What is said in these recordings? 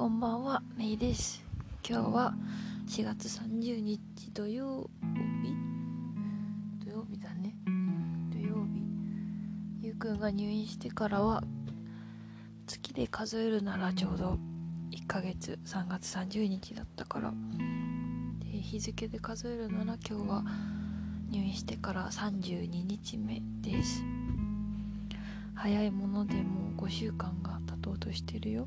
こんばんは、めいです。今日は4月30日土曜日土曜日だね。土曜日。ゆうくんが入院してからは月で数えるならちょうど1ヶ月3月30日だったから。で、日付で数えるなら今日は入院してから32日目です。早いものでもう5週間が経とうとしてるよ。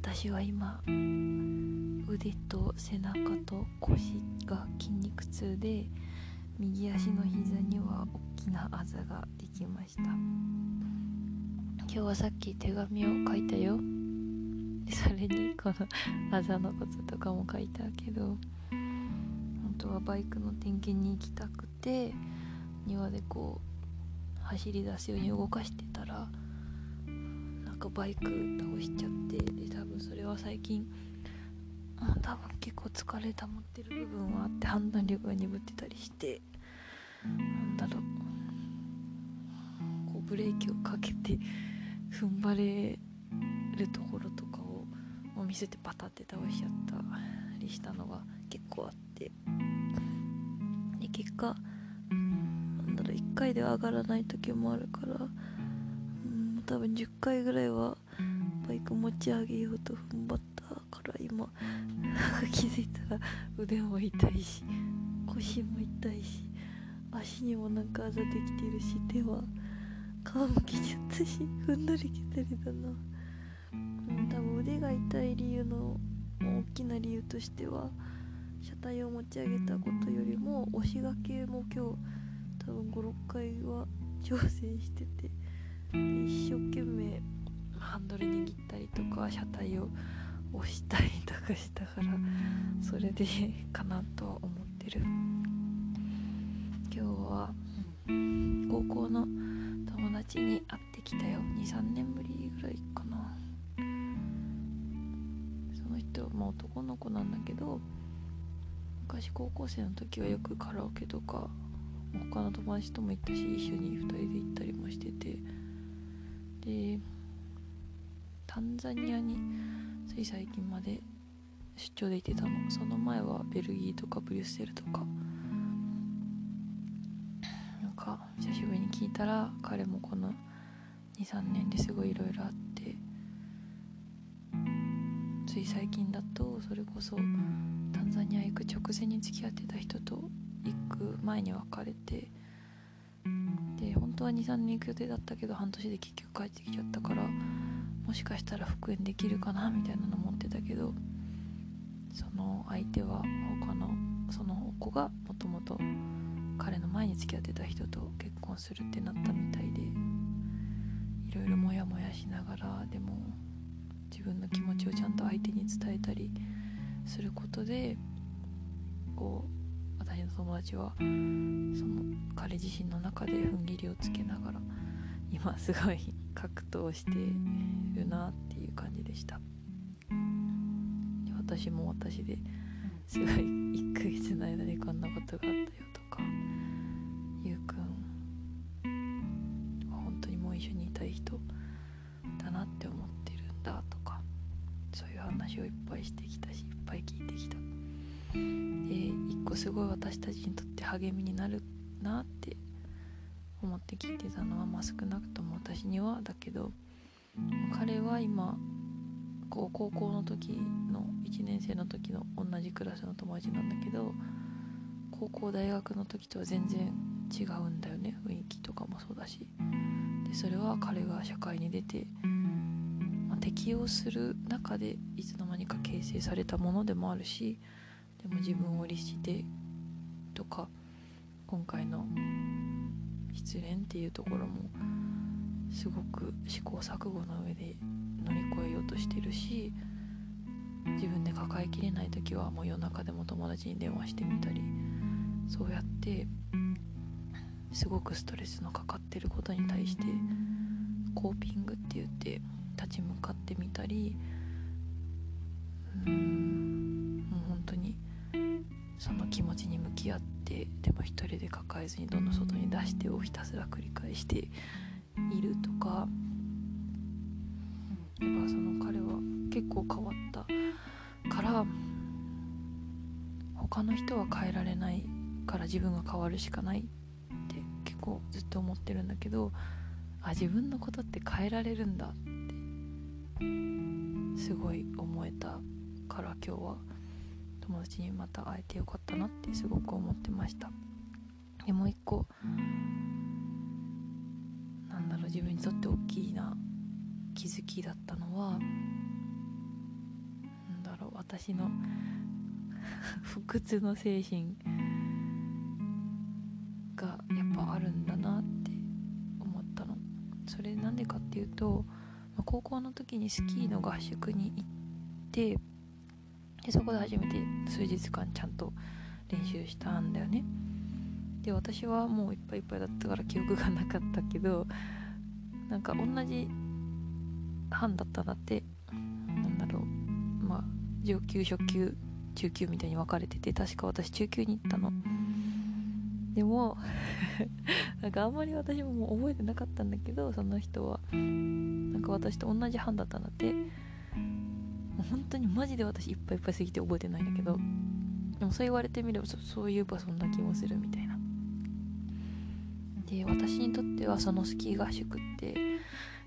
私は今腕と背中と腰が筋肉痛で右足の膝には大きなあざができました。今日はさっき手紙を書いたよ。それにこのあざのこととかも書いたけど本当はバイクの点検に行きたくて庭でこう走り出すように動かしてたらなんかバイク倒しちゃってでそれは最近うん多分結構疲れ溜まってる部分はあって判断力が鈍ってたりしてなんだろう。こうブレーキをかけて踏ん張れるところとかを見せてパタって倒しちゃったりしたのが結構あって。で結果なんだろう1回では上がらない時もあるからうん多分10回ぐらいはバイク持ち上げようと踏ん張ったから今気づいたら腕も痛いし腰も痛いし足にもなんかあざできてるし手は皮むけちゃったし踏んだり蹴ったりだな。うん多分腕が痛い理由の大きな理由としては車体を持ち上げたことよりも押しがけも今日多分56回は挑戦してて一生懸命ハンドル握ったりとか車体を押したりとかしたからそれでかなとは思ってる。今日は高校の友達に会ってきたよ。23年ぶりぐらいかな。その人まあ男の子なんだけど昔高校生の時はよくカラオケとか他の友達とも行ったし一緒に2人で行ったりもしてて。でタンザニアについ最近まで出張で行ってたの。その前はベルギーとかブリュッセルとか。なんか久しぶりに聞いたら彼もこの23年ですごいいろいろあってつい最近だとそれこそタンザニア行く直前に付き合ってた人と行く前に別れてで本当は23年行く予定だったけど半年で結局帰ってきちゃったからもしかしたら復縁できるかなみたいなの思ってたけどその相手は他のその子がもともと彼の前に付き合ってた人と結婚するってなったみたいでいろいろモヤモヤしながらでも自分の気持ちをちゃんと相手に伝えたりすることでこう私の友達はその彼自身の中で踏ん切りをつけながら今すごい格闘してるなっていう感じでした。私も私ですごい1ヶ月の間にこんなことがあったよとかゆうくんは本当にもう一緒にいたい人だなって思ってるんだとかそういう話をいっぱいしてきたしいっぱい聞いてきた。で一個すごい私たちにとって励みになるなってって聞いてたのはまあ少なくとも私にはだけど彼は今こう高校の時の1年生の時の同じクラスの友達なんだけど高校大学の時とは全然違うんだよね。雰囲気とかもそうだし。でそれは彼が社会に出て、まあ、適応する中でいつの間にか形成されたものでもあるしでも自分を律してとか今回の失恋っていうところもすごく試行錯誤の上で乗り越えようとしてるし自分で抱えきれない時はもう夜中でも友達に電話してみたりそうやってすごくストレスのかかってることに対してコーピングって言って立ち向かってみたりうんもう本当にその気持ちに向き合っててでも一人で抱えずにどんどん外に出してをひたすら繰り返しているとか。やっぱその彼は結構変わったから他の人は変えられないから自分が変わるしかないって結構ずっと思ってるんだけどあ自分のことって変えられるんだってすごい思えたから今日は。友達にまた会えてよかったなってすごく思ってました。でもう一個なんだろう自分にとって大きいな気づきだったのはなんだろう私の 不屈の精神がやっぱあるんだなって思ったの。それなんでかっていうと高校の時にスキーの合宿に行ってでそこで初めて数日間ちゃんと練習したんだよね。で私はもういっぱいいっぱいだったから記憶がなかったけどなんか同じ班だったんだってなんだろうまあ上級初級中級みたいに分かれてて確か私中級に行ったの。でも なんかあんまり私ももう覚えてなかったんだけどその人は。なんか私と同じ班だったんだって。本当にマジで私いっぱいいっぱいすぎて覚えてないんだけどでもそう言われてみればそそういえばそんな気もするみたいな。で私にとってはそのスキー合宿って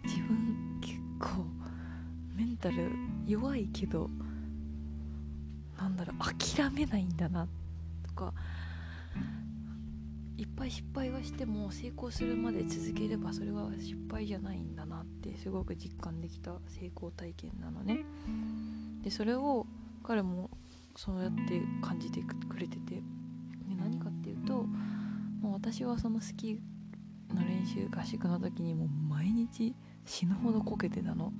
自分結構メンタル弱いけどなんだろう諦めないんだなとかいっぱい失敗はしても成功するまで続ければそれは失敗じゃないんだなってすごく実感できた成功体験なのね。でそれを彼もそうやって感じてくれてて。で何かっていうともう私はそのスキーの練習合宿の時にもう毎日死ぬほどこけてたの。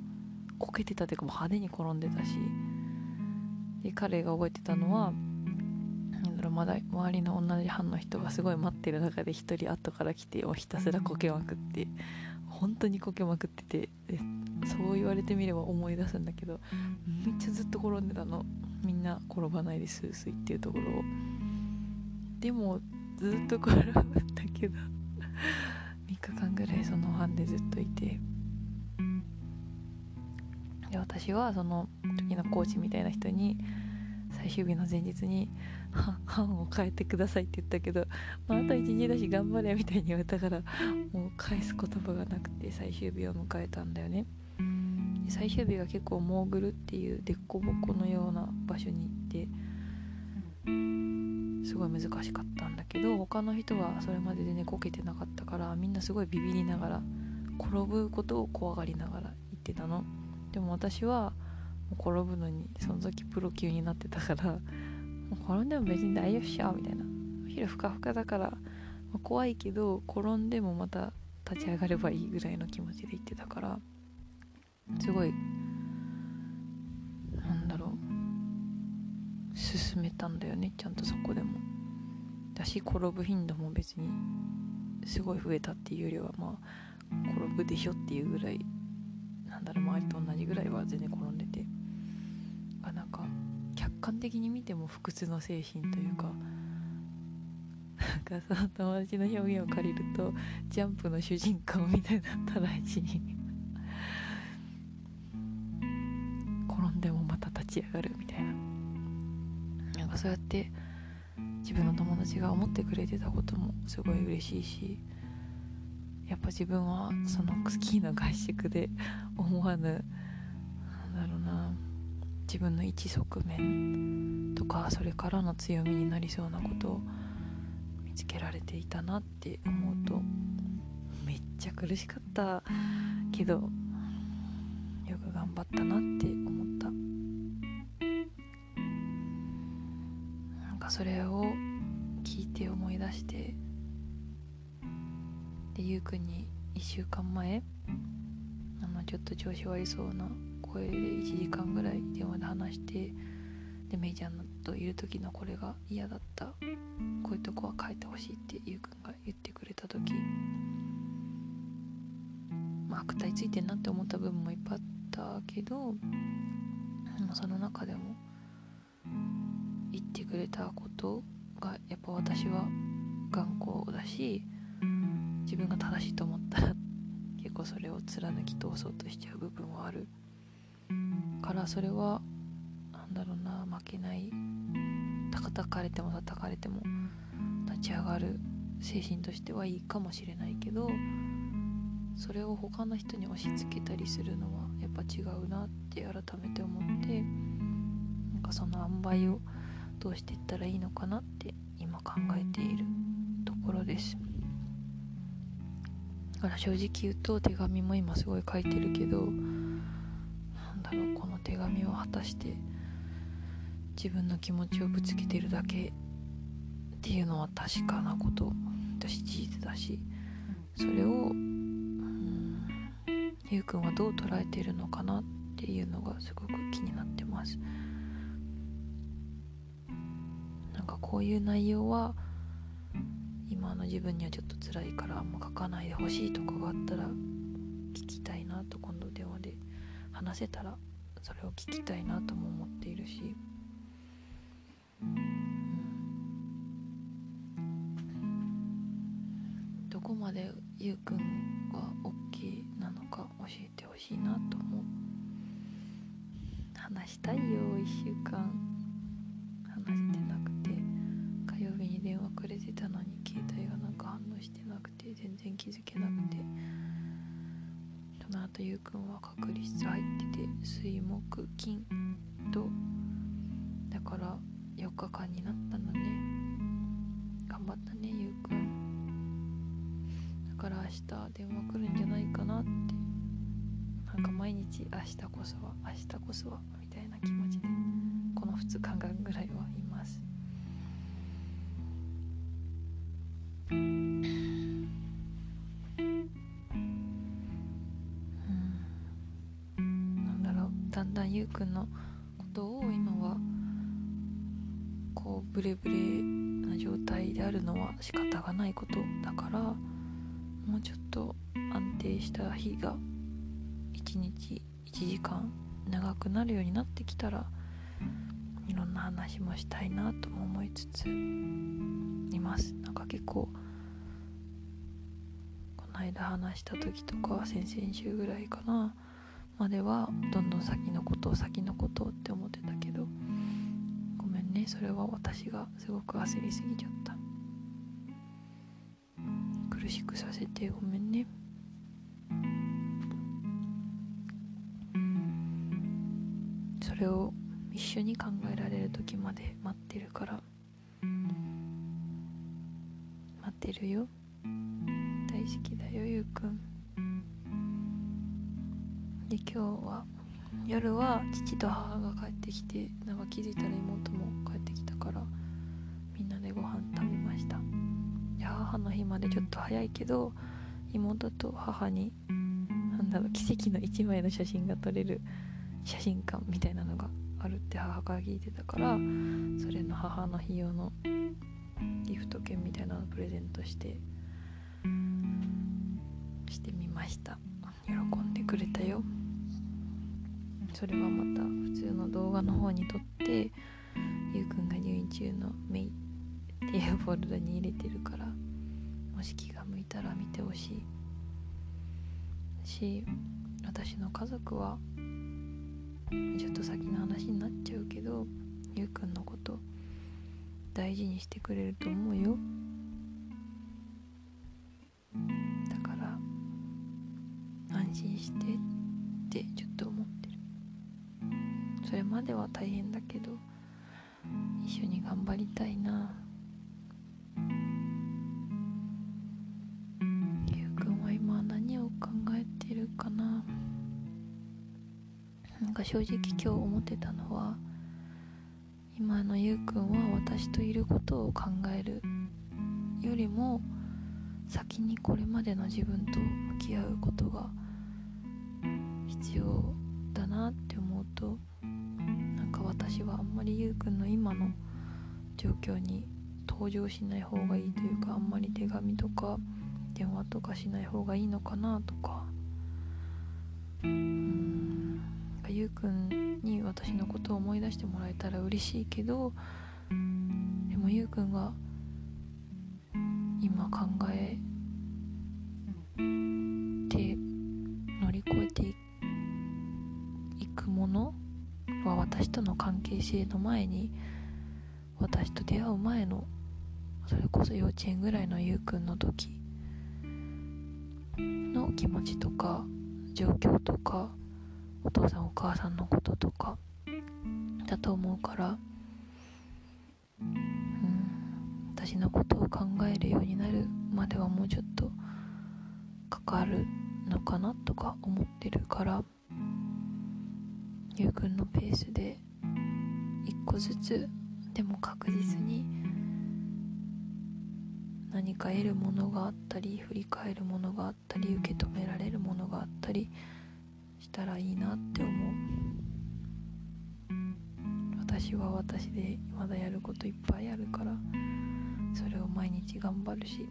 こけてたっていうかもう派手に転んでたし。で彼が覚えてたのはまだ周りの同じ班の人がすごい待ってる中で一人後から来てもうひたすらこけまくって本当にこけまくっててそう言われてみれば思い出すんだけどめっちゃずっと転んでたの。みんな転ばないでスースイっていうところを。でもずっと転ぶんだけど3日間ぐらいその班でずっといて。で私はその時のコーチみたいな人に最終日の前日に「班を変えてください」って言ったけど、まあ、あと一日だし頑張れみたいに言われたからもう返す言葉がなくて最終日を迎えたんだよね。最終日が結構モーグルっていう凸凹のような場所に行ってすごい難しかったんだけど他の人はそれまで全然こけてなかったからみんなすごいビビりながら転ぶことを怖がりながら言ってたの。でも私はも転ぶのにその時プロ級になってたからもう転んでも別に大丈夫っしょみたいな。お昼ふかふかだから、まあ、怖いけど転んでもまた立ち上がればいいぐらいの気持ちで言ってたからすごいなんだろう。進めたんだよねちゃんとそこでも。だし転ぶ頻度も別にすごい増えたっていうよりはまあ転ぶでしょっていうぐらいなんだろう周りと同じぐらいは全然転んでてあなんか客観的に見ても不屈の精神というかなんかその友達の表現を借りるとジャンプの主人公みたいだったらしい転んでもまた立ち上がるみたいな。なんかそうやって自分の友達が思ってくれてたこともすごい嬉しいしやっぱ自分はそのスキーの合宿で思わぬなんだろうな自分の一側面とかそれからの強みになりそうなことを見つけられていたなって思うとめっちゃ苦しかったけどよく頑張ったなって思った。なんかそれを聞いて思い出してでゆうくんに1週間前あのちょっと調子悪そうな声で1時間ぐらい電話で話してでメイちゃんといる時のこれが嫌だった。こういうとこは変えてほしいってゆうくんが言ってくれた時。まあ悪態ついてんなって思った部分もいっぱいあったけどその中でも言ってくくれたことがやっぱ私は頑固だし自分が正しいと思ったら結構それを貫き通そうとしちゃう部分はある。からそれはなんだろうな負けない。叩かれても叩かれても立ち上がる精神としてはいいかもしれないけどそれを他の人に押し付けたりするのはやっぱ違うなって改めて思ってなんかその塩梅をどうしていったらいいのかなって今考えているところです。だから正直言うと手紙も今すごい書いてるけどなんだろうこの手紙を果たして自分の気持ちをぶつけてるだけっていうのは確かなことだし事実だしそれをゆうくんはどう捉えてるのかなっていうのがすごく気になってます。なんかこういう内容は今の自分にはちょっと辛いからあんま書かないでほしいとかがあったら聞きたいなと今度電話で話せたらそれを聞きたいなとも思っているし、どこまでゆうくんは OK なのか教えてほしいなと思う。話したいよ1週間。話してなくて。火曜日に電話くれてたのに携帯がなんか反応してなくて全然気づけなくてその後ゆうくんは隔離室入ってて水木金とだから4日間になったのね。頑張ったねゆうくん。だから明日電話来るんじゃないかなって。なんか毎日明日こそは明日こそはみたいな気持ちでこの2日間ぐらいはいだゆうくんのことを今はこうブレブレな状態であるのは仕方がないことだからもうちょっと安定した日が1日1時間長くなるようになってきたらいろんな話もしたいなとも思いつついます。なんか結構この間話した時とか先々週ぐらいかなまではどんどん先のことを先のことをって思ってたけどごめんね。それは私がすごく焦りすぎちゃった。苦しくさせてごめんね。それを一緒に考えられる時まで待ってるから。待ってるよ。大好きだよゆうくん。で今日は夜は父と母が帰ってきてなんか気づいたら妹も帰ってきたからみんなでご飯食べました。いや母の日までちょっと早いけど妹と母になんだろう奇跡の一枚の写真が撮れる写真館みたいなのがあるって母から聞いてたからそれの母の日用のギフト券みたいなのをプレゼントしてしてみました。喜んでくれたよ。それはまた普通の動画の方に撮ってゆうくんが入院中のメイっていうフォルダに入れてるからもし気が向いたら見てほしい。し私の家族はちょっと先の話になっちゃうけどゆうくんのこと大事にしてくれると思うよ。だから安心してってちょっとそれまでは大変だけど一緒に頑張りたいな。ゆうくんは今何を考えてるかな？なんか正直今日思ってたのは今のゆうくんは私といることを考えるよりも先にこれまでの自分と向き合うことが必要なって思うとなんか私はあんまりゆうくんの今の状況に登場しない方がいいというかあんまり手紙とか電話とかしない方がいいのかなとか。うんゆうくんに私のことを思い出してもらえたら嬉しいけどでもゆうくんが今考え私との関係性の前に私と出会う前のそれこそ幼稚園ぐらいのゆうくんの時の気持ちとか状況とかお父さんお母さんのこととかだと思うからうん私のことを考えるようになるまではもうちょっとかかるのかなとか思ってるからゆくんのペースで一個ずつでも確実に何か得るものがあったり振り返るものがあったり受け止められるものがあったりしたらいいなって思う。私は私でまだやることいっぱいあるからそれを毎日頑張るし。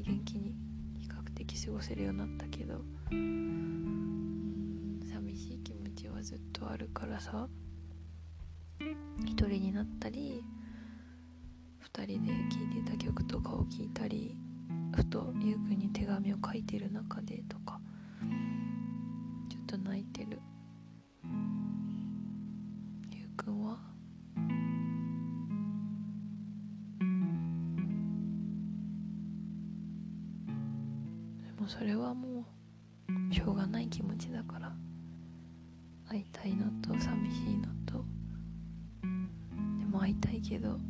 元気に比較的過ごせるようになったけど寂しい気持ちはずっとあるからさ一人になったり二人で聴いてた曲とかを聴いたりふとゆうくんに手紙を書いてる中でとかちょっと泣いてる。それはもうしょうがない気持ちだから。会いたいのと寂しいのと。でも会いたいけど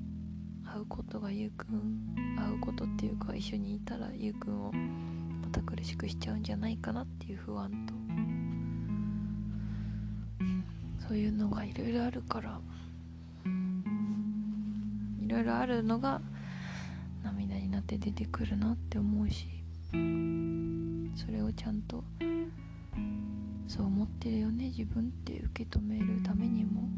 会うことがゆうくん会うことっていうか一緒にいたらゆうくんをまた苦しくしちゃうんじゃないかなっていう不安と。そういうのがいろいろあるから。いろいろあるのが涙になって出てくるなって思うし。それをちゃんとそう思ってるよね。自分って受け止めるためにも。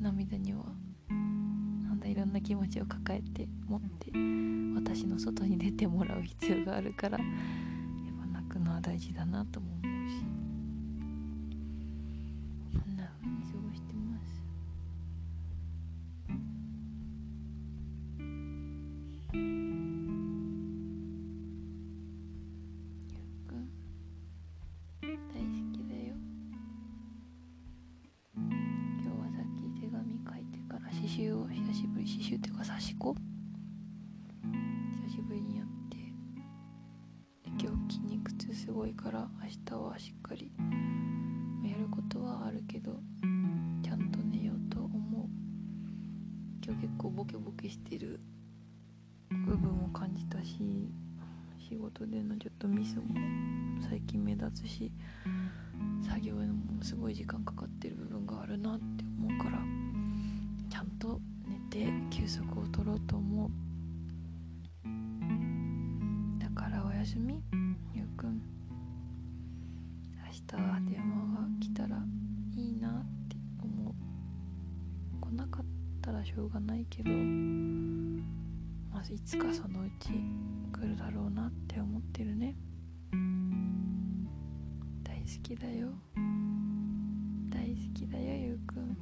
涙にはなんだいろんな気持ちを抱えて持って。私の外に出てもらう必要があるから。やっぱ泣くのは大事だなとも思う。久しぶりにやって。今日筋肉痛すごいから明日はしっかりやることはあるけどちゃんと寝ようと思う。今日結構ボケボケしてる部分を感じたし仕事でのちょっとミスも最近目立つし作業へのもすごい時間かかってる部分があるなって思うからちゃんと寝て休息しょうがないけど、まあ、いつかそのうち来るだろうなって思ってるね。大好きだよ。大好きだよゆうくん。